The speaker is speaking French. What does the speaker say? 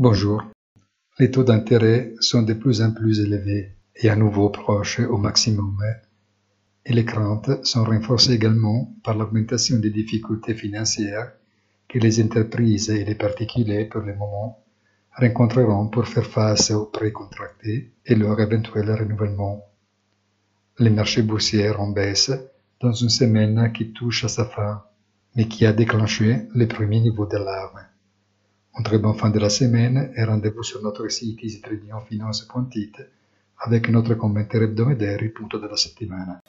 Bonjour. Les taux d'intérêt sont de plus en plus élevés et à nouveau proches au maximum et les craintes sont renforcées également par l'augmentation des difficultés financières que les entreprises et les particuliers pour le moment rencontreront pour faire face aux prêts contractés et leur éventuel renouvellement. Les marchés boursiers en baisse dans une semaine qui touche à sa fin, mais qui a déclenché les premiers niveaux d'alarme. Entre l'enfant de la semaine et rendez-vous sur notre site isitrignonfinance.it avec notre commentaire hebdomadaire, il punto della settimana.